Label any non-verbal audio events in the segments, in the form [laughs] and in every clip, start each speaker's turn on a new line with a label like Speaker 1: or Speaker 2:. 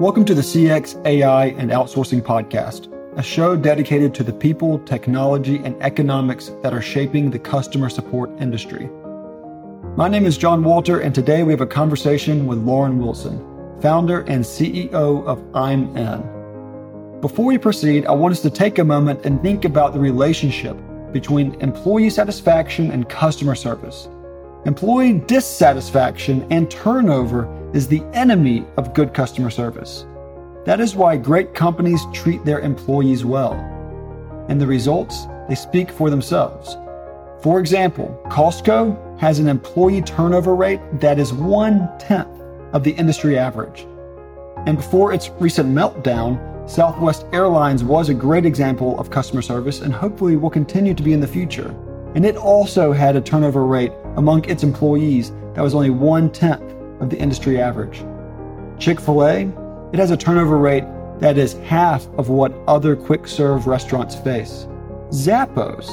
Speaker 1: Welcome to the CX, AI, and Outsourcing Podcast, a show dedicated to the people, technology, and economics that are shaping the customer support industry. My name is John Walter, and today we have a conversation with Lauren Wilson, founder and CEO of ImIn. Before we proceed, I want us to take a moment and think about the relationship between employee satisfaction and customer service. Employee dissatisfaction and turnover is the enemy of good customer service. That is why great companies treat their employees well. And the results, they speak for themselves. For example, Costco has an employee turnover rate that is one tenth of the industry average. And before its recent meltdown, Southwest Airlines was a great example of customer service and hopefully will continue to be in the future. And it also had a turnover rate among its employees that was only one tenth of the industry average. Chick fil A, it has a turnover rate that is half of what other quick serve restaurants face. Zappos,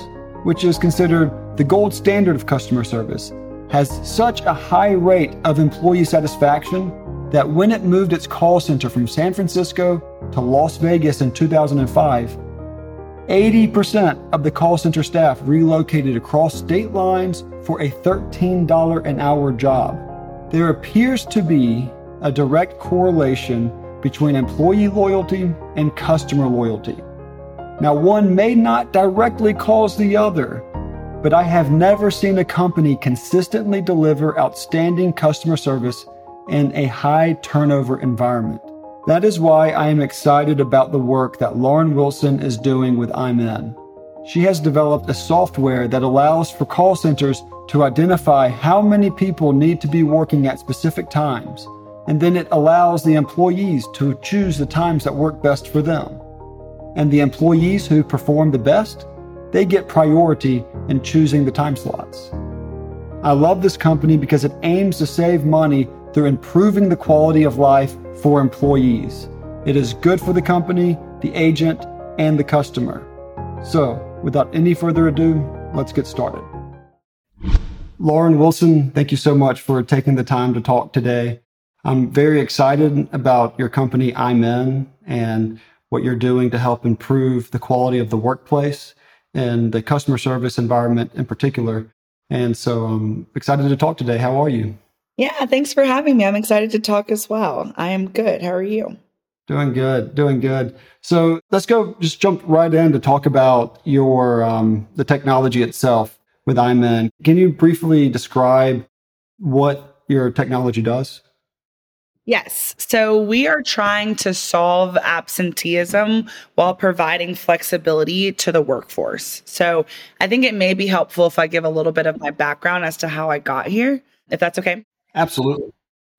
Speaker 1: which is considered the gold standard of customer service, has such a high rate of employee satisfaction that when it moved its call center from San Francisco to Las Vegas in 2005, 80% of the call center staff relocated across state lines for a $13 an hour job. There appears to be a direct correlation between employee loyalty and customer loyalty. Now, one may not directly cause the other, but I have never seen a company consistently deliver outstanding customer service in a high turnover environment. That is why I am excited about the work that Lauren Wilson is doing with ImIn. She has developed a software that allows for call centers to identify how many people need to be working at specific times, and then it allows the employees to choose the times that work best for them. And the employees who perform the best, they get priority in choosing the time slots. I love this company because it aims to save money through improving the quality of life for employees. It is good for the company, the agent, and the customer. So, without any further ado, let's get started. Lauren Wilson, thank you so much for taking the time to talk today. I'm very excited about your company, ImIn, and what you're doing to help improve the quality of the workplace and the customer service environment in particular. And so I'm excited to talk today. How are you?
Speaker 2: Yeah, thanks for having me. I'm excited to talk as well. I am good. How are you?
Speaker 1: Doing good, doing good. So let's go, just jump right in to talk about your um, the technology itself with ImIn. Can you briefly describe what your technology does?
Speaker 2: Yes. So we are trying to solve absenteeism while providing flexibility to the workforce. So I think it may be helpful if I give a little bit of my background as to how I got here, if that's okay.
Speaker 1: Absolutely.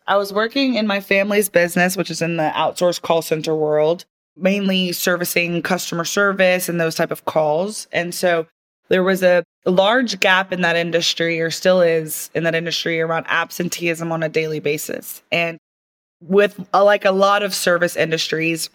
Speaker 2: I was working in my family's business, which is in the outsourced call center world, mainly servicing customer service and those type of calls. And so there was a large gap in that industry, or still is in that industry, around absenteeism on a daily basis. And with a, uh, like a lot of service industries,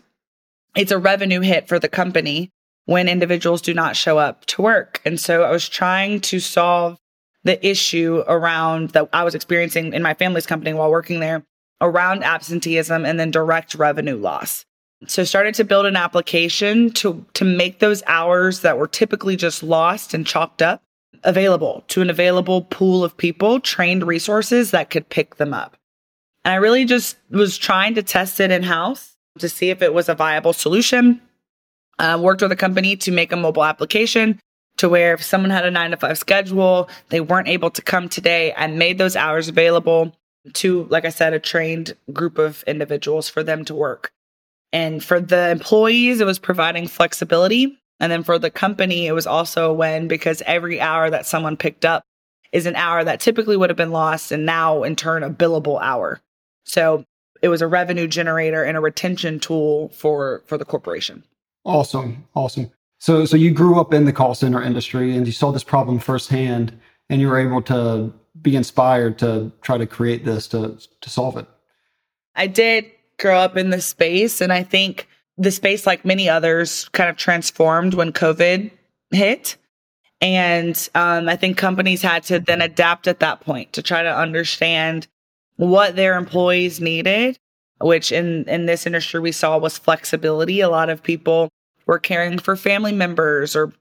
Speaker 2: it's a revenue hit for the company when individuals do not show up to work. And so I was trying to solve the issue around that I was experiencing in my family's company while working there around absenteeism and then direct revenue loss. So started to build an application to to make those hours that were typically just lost and chalked up available to an available pool of people, trained resources that could pick them up. And I really just was trying to test it in house to see if it was a viable solution. Uh, worked with a company to make a mobile application to where if someone had a nine to five schedule, they weren't able to come today I made those hours available to, like I said, a trained group of individuals for them to work. And for the employees, it was providing flexibility. And then for the company, it was also a win because every hour that someone picked up is an hour that typically would have been lost and now in turn a billable hour. So it was a revenue generator and a retention tool for for the corporation.
Speaker 1: Awesome. Awesome. So, so you grew up in the call center industry and you saw this problem firsthand, and you were able to be inspired to try to create this to to solve it.
Speaker 2: I did grow up in the space, and I think the space, like many others, kind of transformed when COVID hit. And um, I think companies had to then adapt at that point to try to understand what their employees needed which in in this industry we saw was flexibility. A lot of people were caring for family members or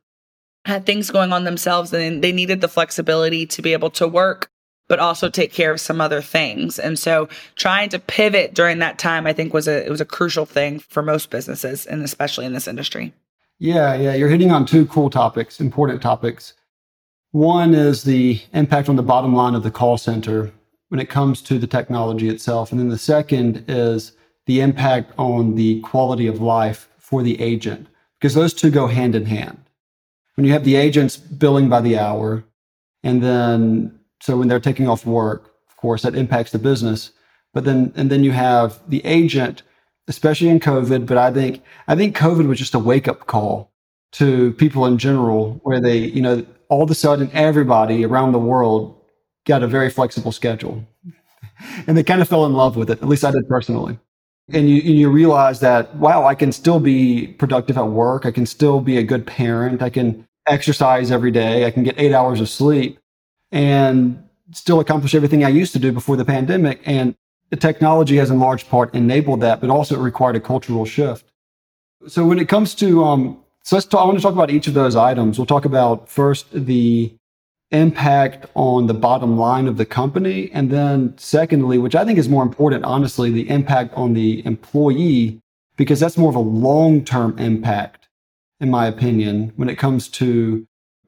Speaker 2: had things going on themselves and they needed the flexibility to be able to work but also take care of some other things. And so trying to pivot during that time I think was a it was a crucial thing for most businesses and especially in this industry.
Speaker 1: Yeah, yeah, you're hitting on two cool topics, important topics. One is the impact on the bottom line of the call center when it comes to the technology itself. And then the second is the impact on the quality of life for the agent, because those two go hand in hand. When you have the agents billing by the hour, and then so when they're taking off work, of course, that impacts the business. But then, and then you have the agent, especially in COVID. But I think, I think COVID was just a wake up call to people in general, where they, you know, all of a sudden everybody around the world got a very flexible schedule. [laughs] and they kind of fell in love with it. At least I did personally. And you, and you realize that, wow, I can still be productive at work. I can still be a good parent. I can exercise every day. I can get eight hours of sleep and still accomplish everything I used to do before the pandemic. And the technology has in large part enabled that, but also it required a cultural shift. So when it comes to, um, so let's talk, I want to talk about each of those items. We'll talk about first the impact on the bottom line of the company. And then secondly, which I think is more important, honestly, the impact on the employee, because that's more of a long-term impact, in my opinion, when it comes to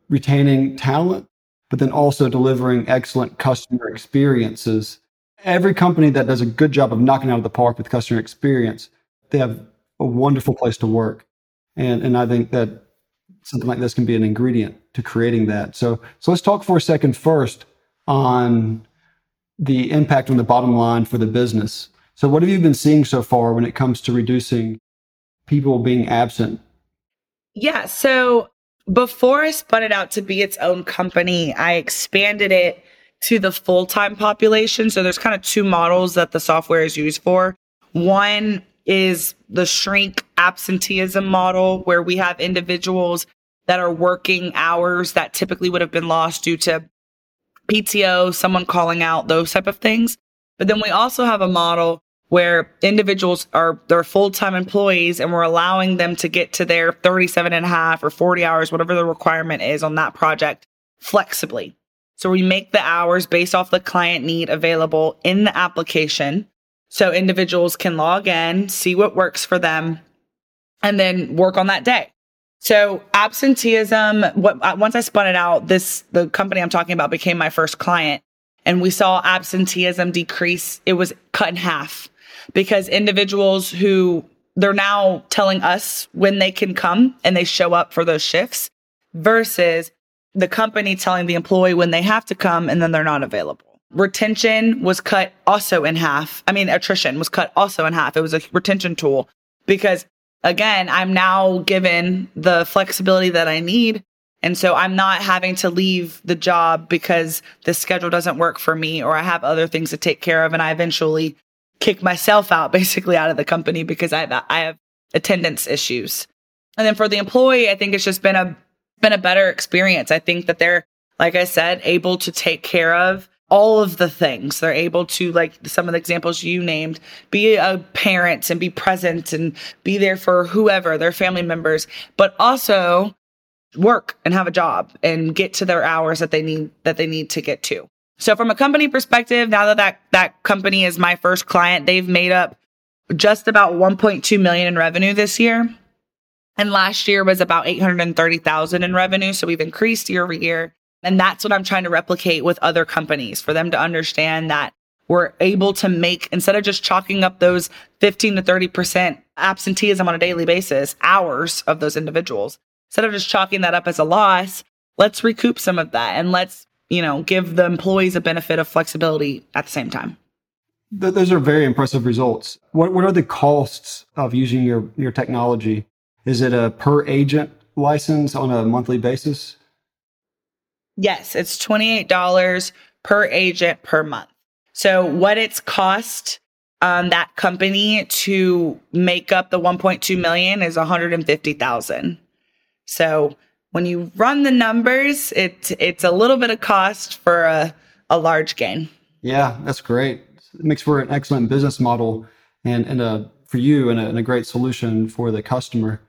Speaker 1: retaining talent, but then also delivering excellent customer experiences. Every company that does a good job of knocking out of the park with customer experience, they have a wonderful place to work. And, and I think that something like this can be an ingredient to creating that. So, so let's talk for a second first on the impact on the bottom line for the business. So, what have you been seeing so far when it comes to reducing people being absent?
Speaker 2: Yeah. So, before I spun it out to be its own company, I expanded it to the full time population. So, there's kind of two models that the software is used for. One is the shrink absenteeism model, where we have individuals that are working hours that typically would have been lost due to PTO, someone calling out, those type of things. But then we also have a model where individuals are they're full-time employees and we're allowing them to get to their 37 and a half or 40 hours, whatever the requirement is on that project flexibly. So we make the hours based off the client need available in the application. So individuals can log in, see what works for them, and then work on that day. So absenteeism, what, uh, once I spun it out, this, the company I'm talking about became my first client and we saw absenteeism decrease. It was cut in half because individuals who they're now telling us when they can come and they show up for those shifts versus the company telling the employee when they have to come and then they're not available. Retention was cut also in half. I mean, attrition was cut also in half. It was a retention tool because again, I'm now given the flexibility that I need. And so I'm not having to leave the job because the schedule doesn't work for me or I have other things to take care of. And I eventually kick myself out [laughs] basically out of the company because I have, I have attendance issues. And then for the employee, I think it's just been a, been a better experience. I think that they're, like I said, able to take care of all of the things. They're able to, like some of the examples you named, be a parent and be present and be there for whoever, their family members, but also work and have a job and get to their hours that they need, that they need to get to. So from a company perspective, now that that, that company is my first client, they've made up just about 1.2 million in revenue this year. And last year was about 830,000 in revenue. So we've increased year over year. And that's what I'm trying to replicate with other companies for them to understand that we're able to make, instead of just chalking up those 15 to 30% absenteeism on a daily basis, hours of those individuals, instead of just chalking that up as a loss, let's recoup some of that and let's, you know, give the employees a benefit of flexibility at the same time.
Speaker 1: Those are very impressive results. What, what are the costs of using your, your technology? Is it a per agent license on a monthly basis?
Speaker 2: Yes, it's $28 per agent per month. So what it's cost um, that company to make up the 1.2 million is 150,000. So when you run the numbers, it's it's a little bit of cost for a, a large gain.
Speaker 1: Yeah, that's great. It makes for an excellent business model. and, and a, for you and a, and a great solution for the customer.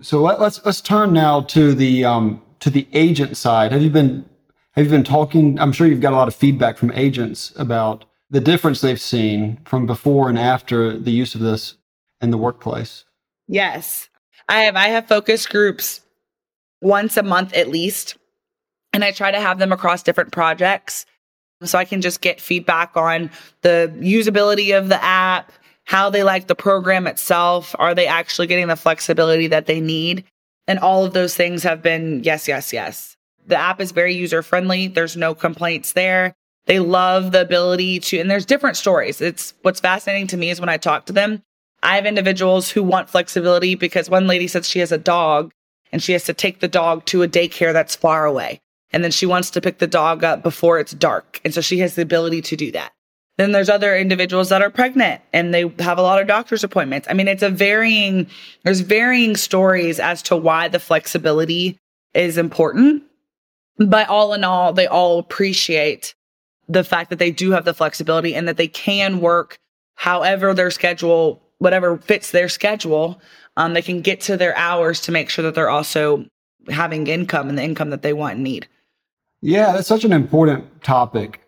Speaker 1: So let, us let's, let's turn now to the um, to the agent side. Have you been have you been talking? I'm sure you've got a lot of feedback from agents about the difference they've seen from before and after the use of this in the workplace.
Speaker 2: Yes, I have. I have focus groups once a month at least, and I try to have them across different projects so I can just get feedback on the usability of the app, how they like the program itself. Are they actually getting the flexibility that they need? And all of those things have been yes, yes, yes. The app is very user friendly. There's no complaints there. They love the ability to, and there's different stories. It's what's fascinating to me is when I talk to them, I have individuals who want flexibility because one lady says she has a dog and she has to take the dog to a daycare that's far away. And then she wants to pick the dog up before it's dark. And so she has the ability to do that. Then there's other individuals that are pregnant and they have a lot of doctor's appointments. I mean, it's a varying, there's varying stories as to why the flexibility is important. But all in all, they all appreciate the fact that they do have the flexibility and that they can work however their schedule, whatever fits their schedule. Um, they can get to their hours to make sure that they're also having income and the income that they want and need.
Speaker 1: Yeah, that's such an important topic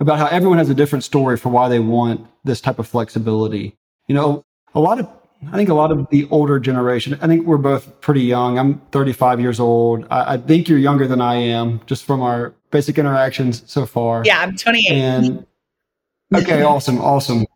Speaker 1: about how everyone has a different story for why they want this type of flexibility. You know, a lot of, I think a lot of the older generation, I think we're both pretty young. I'm 35 years old. I, I think you're younger than I am just from our basic interactions so far.
Speaker 2: Yeah, I'm 28.
Speaker 1: And okay, awesome, awesome.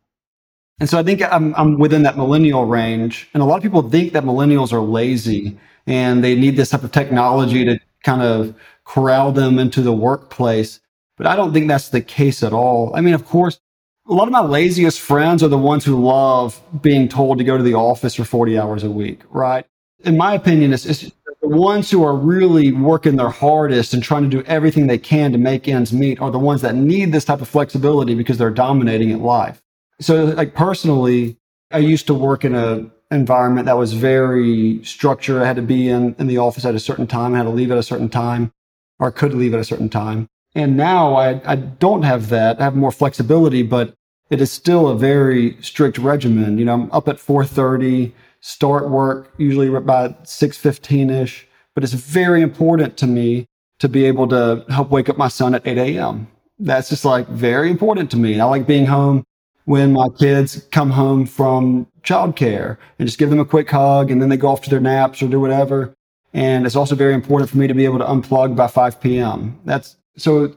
Speaker 1: And so I think I'm, I'm within that millennial range. And a lot of people think that millennials are lazy and they need this type of technology to kind of corral them into the workplace. But I don't think that's the case at all. I mean, of course, a lot of my laziest friends are the ones who love being told to go to the office for 40 hours a week, right? In my opinion, it's, it's the ones who are really working their hardest and trying to do everything they can to make ends meet are the ones that need this type of flexibility because they're dominating at life. So, like personally, I used to work in a environment that was very structured. I had to be in, in the office at a certain time. I had to leave at a certain time or could leave at a certain time. And now I, I don't have that. I have more flexibility, but it is still a very strict regimen. You know, I'm up at 4:30, start work usually about 6:15ish, but it's very important to me to be able to help wake up my son at 8 a.m. That's just like very important to me. I like being home when my kids come home from childcare and just give them a quick hug and then they go off to their naps or do whatever. And it's also very important for me to be able to unplug by 5 p.m. That's so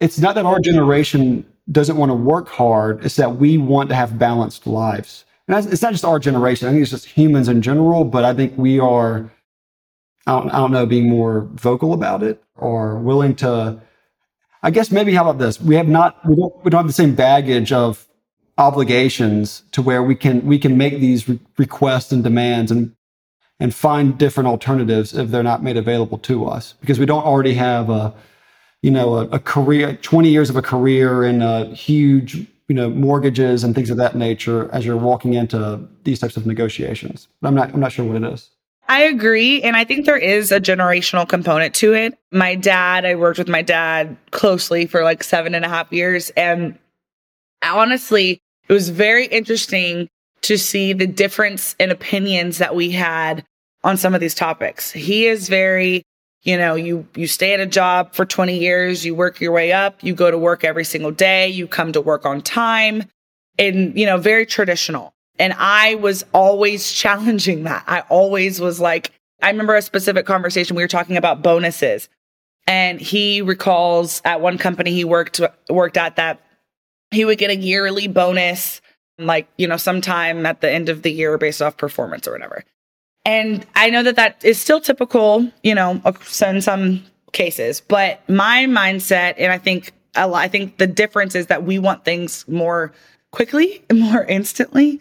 Speaker 1: it's not that our generation doesn't want to work hard. It's that we want to have balanced lives. And it's not just our generation. I think it's just humans in general, but I think we are, I don't, I don't know, being more vocal about it or willing to, I guess maybe how about this? We have not, we don't, we don't have the same baggage of obligations to where we can, we can make these re- requests and demands and, and find different alternatives if they're not made available to us because we don't already have a, you know, a, a career, 20 years of a career and a uh, huge, you know, mortgages and things of that nature as you're walking into these types of negotiations. But I'm not, I'm not sure what it is.
Speaker 2: I agree. And I think there is a generational component to it. My dad, I worked with my dad closely for like seven and a half years. And honestly, it was very interesting to see the difference in opinions that we had on some of these topics. He is very you know you you stay at a job for 20 years you work your way up you go to work every single day you come to work on time and you know very traditional. And i was always [laughs] challenging that. I always was like i remember a specific conversation we were talking about bonuses. And he recalls at one company he worked worked at that he would get a yearly bonus like you know sometime at the end of the year based off performance or whatever and I know that that is still typical, you know, in some cases, but my mindset, and I think a lot, I think the difference is that we want things more quickly [laughs] and more instantly.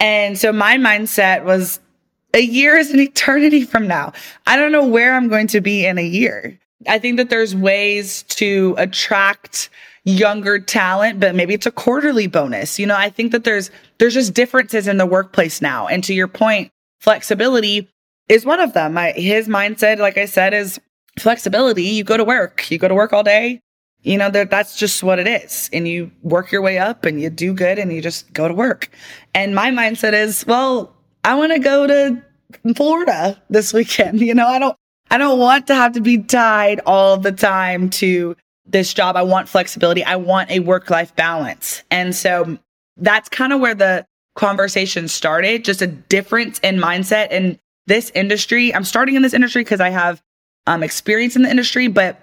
Speaker 2: And so my mindset was a year is an eternity from now. I don't know where I'm going to be in a year. I think that there's ways to attract younger talent, but maybe it's a quarterly bonus. You know, I think that there's there's just differences in the workplace now. And to your point, flexibility is one of them. His mindset, like I said, is flexibility. You go to work, you go to work all day. you know, that that's just what it is. And you work your way up and you do good and you just go to work. And my mindset is, well, I want to go to Florida this weekend. [laughs] You know, I don't, I don't want to have to be tied all the time to this job. I want flexibility. I want a work life balance. And so that's kind of where the conversation started, just a difference in mindset in this industry. I'm starting in this industry because I have um, experience in the industry, but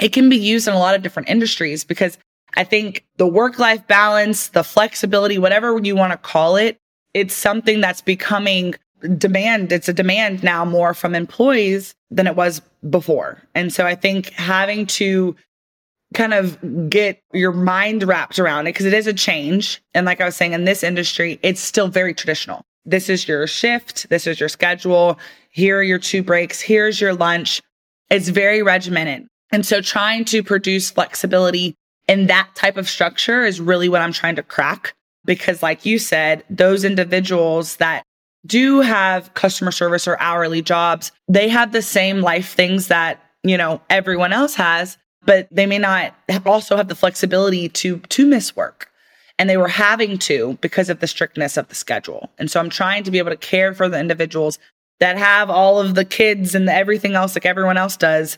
Speaker 2: it can be used in a lot of different industries because I think the work life balance, the flexibility, whatever you want to call it, it's something that's becoming demand. It's a demand now more from employees than it was before. And so I think having to kind of get your mind wrapped around it because it is a change. And like I was saying, in this industry, it's still very traditional. This is your shift. This is your schedule. Here are your two breaks. Here's your lunch. It's very regimented. And so trying to produce flexibility in that type of structure is really what I'm trying to crack. Because like you said, those individuals that do have customer service or hourly jobs, they have the same life things that, you know, everyone else has, but they may not also have the flexibility to, to miss work. And they were having to because of the strictness of the schedule. And so I'm trying to be able to care for the individuals that have all of the kids and the everything else like everyone else does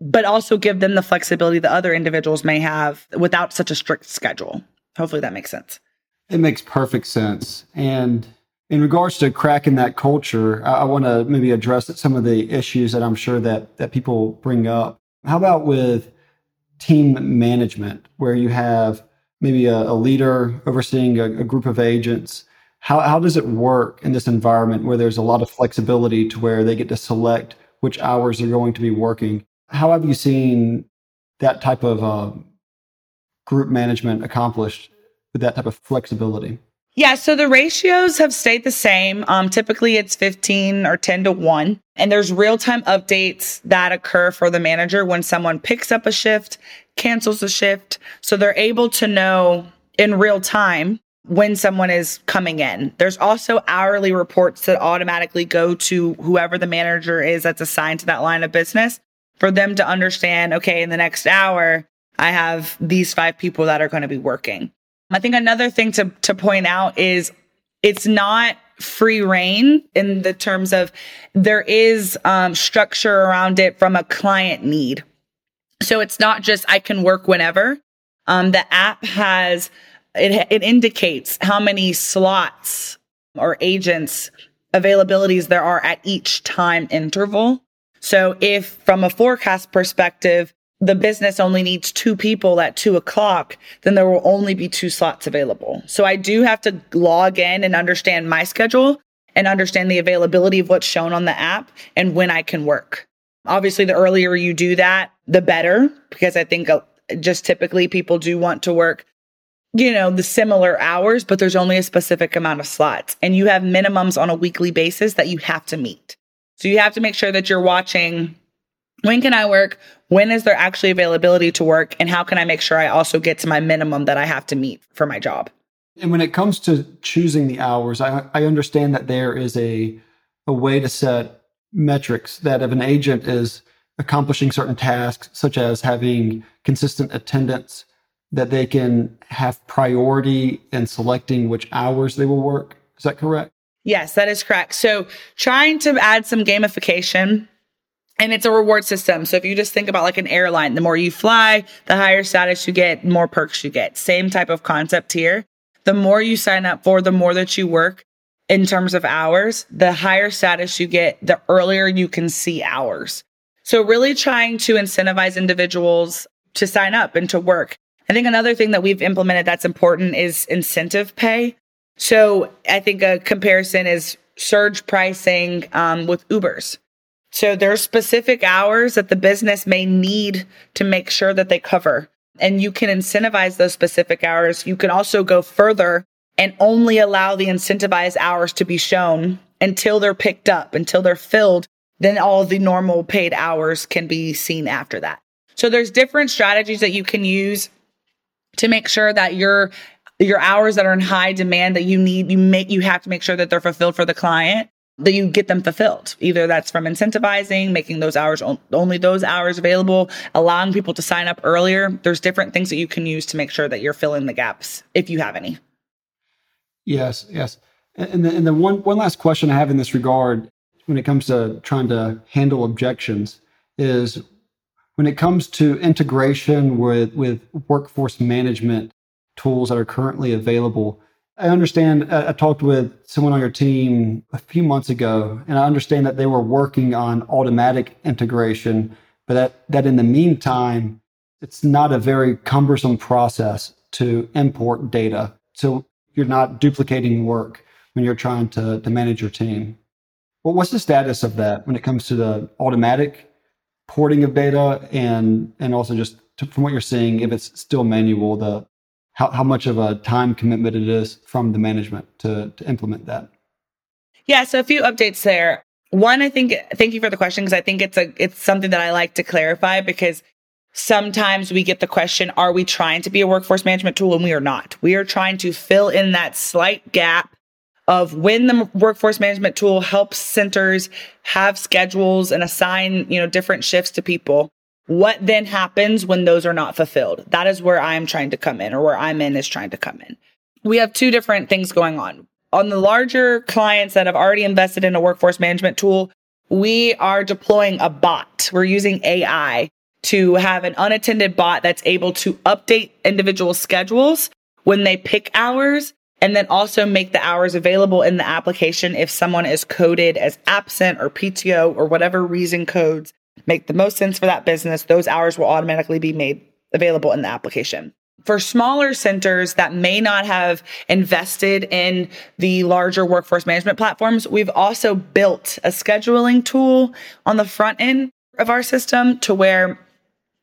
Speaker 2: but also give them the flexibility that other individuals may have without such a strict schedule. Hopefully that makes sense.
Speaker 1: It makes perfect sense. And in regards to cracking that culture, I, I want to maybe address some of the issues that I'm sure that that people bring up. How about with team management, where you have maybe a, a leader overseeing a, a group of agents? How, how does it work in this environment where there's a lot of flexibility to where they get to select which hours they're going to be working? How have you seen that type of uh, group management accomplished with that type of flexibility?
Speaker 2: Yeah, so the ratios have stayed the same. Um, typically, it's 15 or 10 to 1. And there's real time updates that occur for the manager when someone picks up a shift, cancels a shift. So they're able to know in real time when someone is coming in. There's also hourly reports that automatically go to whoever the manager is that's assigned to that line of business for them to understand, okay, in the next hour, I have these five people that are going to be working. I think another thing to, to point out is it's not free rein in the terms of there is um, structure around it from a client need. So it's not just I can work whenever. Um, the app has it, it indicates how many slots or agents availabilities there are at each time interval. So if from a forecast perspective, the business only needs two people at two o'clock, then there will only be two slots available. So I do have to log in and understand my schedule and understand the availability of what's shown on the app and when I can work. Obviously, the earlier you do that, the better, because I think uh, just typically people do want to work, you know, the similar hours, but there's only a specific amount of slots and you have minimums on a weekly basis that you have to meet. So you have to make sure that you're watching when can I work? When is there actually availability to work? And how can I make sure I also get to my minimum that I have to meet for my job?
Speaker 1: And when it comes to choosing the hours, I, I understand that there is a, a way to set metrics that if an agent is accomplishing certain tasks, such as having consistent attendance, that they can have priority in selecting which hours they will work. Is that correct?
Speaker 2: Yes, that is correct. So trying to add some gamification and it's a reward system. So if you just think about like an airline, the more you fly, the higher status you get, more perks you get. Same type of concept here. The more you sign up for, the more that you work in terms of hours, the higher status you get, the earlier you can see hours. So really trying to incentivize individuals to sign up and to work. I think another thing that we've implemented that's important is incentive pay. So I think a comparison is surge pricing um, with Ubers. So there's specific hours that the business may need to make sure that they cover. And you can incentivize those specific hours. You can also go further and only allow the incentivized hours to be shown until they're picked up, until they're filled. Then all the normal paid hours can be seen after that. So there's different strategies that you can use to make sure that you're your hours that are in high demand that you need, you make, you have to make sure that they're fulfilled for the client. That you get them fulfilled. Either that's from incentivizing, making those hours only those hours available, allowing people to sign up earlier. There's different things that you can use to make sure that you're filling the gaps if you have any.
Speaker 1: Yes, yes. And the, and one one last question I have in this regard when it comes to trying to handle objections is when it comes to integration with with workforce management tools that are currently available I understand. Uh, I talked with someone on your team a few months ago, and I understand that they were working on automatic integration, but that, that in the meantime, it's not a very cumbersome process to import data. So you're not duplicating work when you're trying to, to manage your team. Well, what's the status of that when it comes to the automatic porting of data and, and also just to, from what you're seeing, if it's still manual, the how, how much of a time commitment it is from the management to, to implement that.
Speaker 2: Yeah, so a few updates there. One, I think thank you for the question because I think it's a it's something that I like to clarify because sometimes we get the question, are we trying to be a workforce management tool? And we are not. We are trying to fill in that slight gap of when the workforce management tool helps centers have schedules and assign, you know, different shifts to people. What then happens when those are not fulfilled? That is where I'm trying to come in or where I'm in is trying to come in. We have two different things going on. On the larger clients that have already invested in a workforce management tool, we are deploying a bot. We're using AI to have an unattended bot that's able to update individual schedules when they pick hours and then also make the hours available in the application if someone is coded as absent or PTO or whatever reason codes make the most sense for that business, those hours will automatically be made available in the application. For smaller centers that may not have invested in the larger workforce management platforms, we've also built a scheduling tool on the front end of our system to where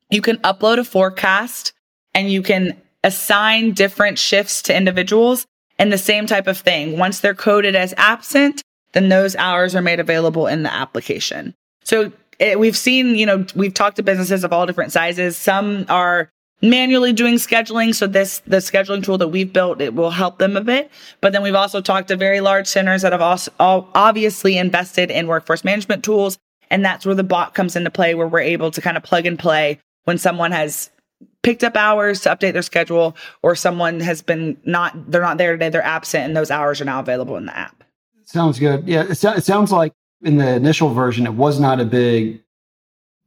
Speaker 2: you can upload a forecast and you can assign different shifts to individuals and the same type of thing. Once they're coded as absent, then those hours are made available in the application. So it, we've seen, you know, we've talked to businesses of all different sizes. Some are manually doing scheduling. So this, the scheduling tool that we've built, it will help them a bit. But then we've also talked to very large centers that have also obviously invested in workforce management tools. And that's where the bot comes into play, where we're able to kind of plug and play when someone has picked up hours to update their schedule or someone has been not, they're not there today, they're absent and those hours are now available in the app.
Speaker 1: Sounds good. Yeah. It, it sounds like in the initial version, it was not a big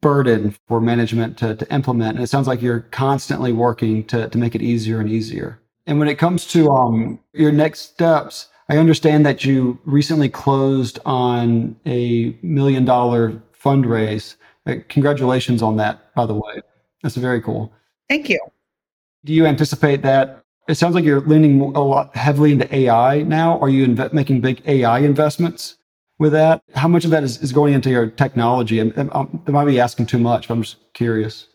Speaker 1: burden for management to, to implement. And it sounds like you're constantly working to, to make it easier and easier. And when it comes to um, your next steps, I understand that you recently closed on a million dollar fundraise. Uh, congratulations on that, by the way. That's very cool.
Speaker 2: Thank you.
Speaker 1: Do you anticipate that? It sounds like you're leaning a lot heavily into AI now. Are you inv- making big AI investments? With that? How much of that is, is going into your technology? I, I, I might be asking too much, but I'm just curious.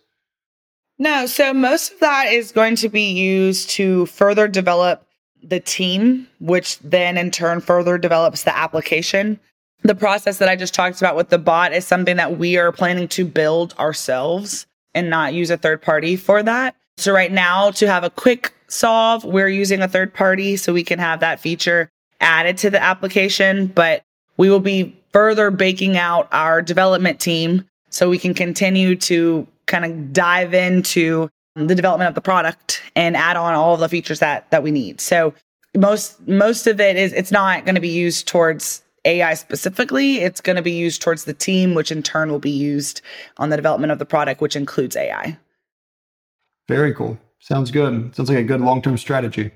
Speaker 2: No, so most of that is going to be used to further develop the team, which then in turn further develops the application. The process that I just talked about with the bot is something that we are planning to build ourselves and not use a third party for that. So right now to have a quick solve, we're using a third party so we can have that feature added to the application, but we will be further baking out our development team so we can continue to kind of dive into the development of the product and add on all of the features that that we need. So most most of it is it's not going to be used towards AI specifically. It's going to be used towards the team, which in turn will be used on the development of the product, which includes AI.
Speaker 1: Very cool. Sounds good. Sounds like a good long term strategy.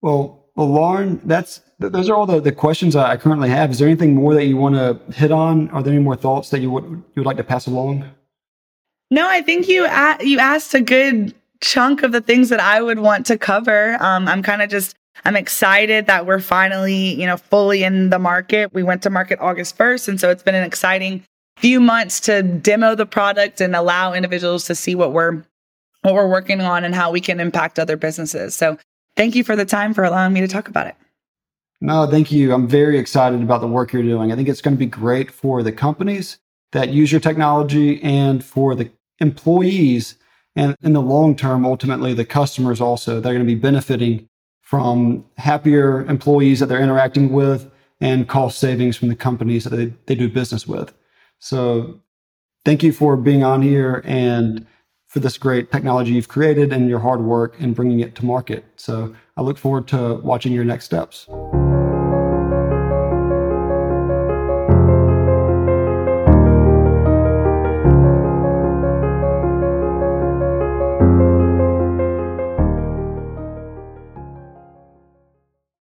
Speaker 1: Well, well, Lauren, that's those are all the, the questions I currently have. Is there anything more that you want to hit on? Are there any more thoughts that you would you would like to pass along?
Speaker 2: No, I think you a- you asked a good chunk of the things that I would want to cover. Um, I'm kind of just I'm excited that we're finally you know fully in the market. We went to market August 1st, and so it's been an exciting few months to demo the product and allow individuals to see what we're what we're working on and how we can impact other businesses. So thank you for the time for allowing me to talk about it.
Speaker 1: No, thank you. I'm very excited about the work you're doing. I think it's going to be great for the companies that use your technology and for the employees and in the long term, ultimately the customers also. They're going to be benefiting from happier employees that they're interacting with and cost savings from the companies that they, they do business with. So thank you for being on here and for this great technology you've created and your hard work in bringing it to market. So I look forward to watching your next steps.